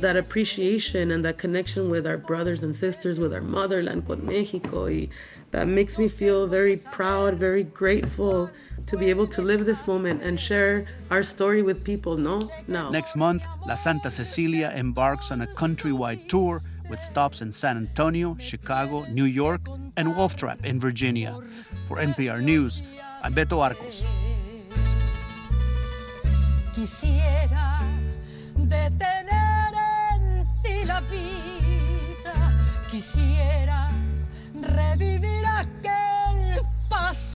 that appreciation and that connection with our brothers and sisters, with our motherland, con Mexico, y that makes me feel very proud, very grateful to be able to live this moment and share our story with people, no? No. Next month, La Santa Cecilia embarks on a countrywide tour with stops in San Antonio, Chicago, New York, and Wolf Trap in Virginia. For NPR News, I'm Beto Arcos. Quisiera detener en ti la vida, quisiera revivir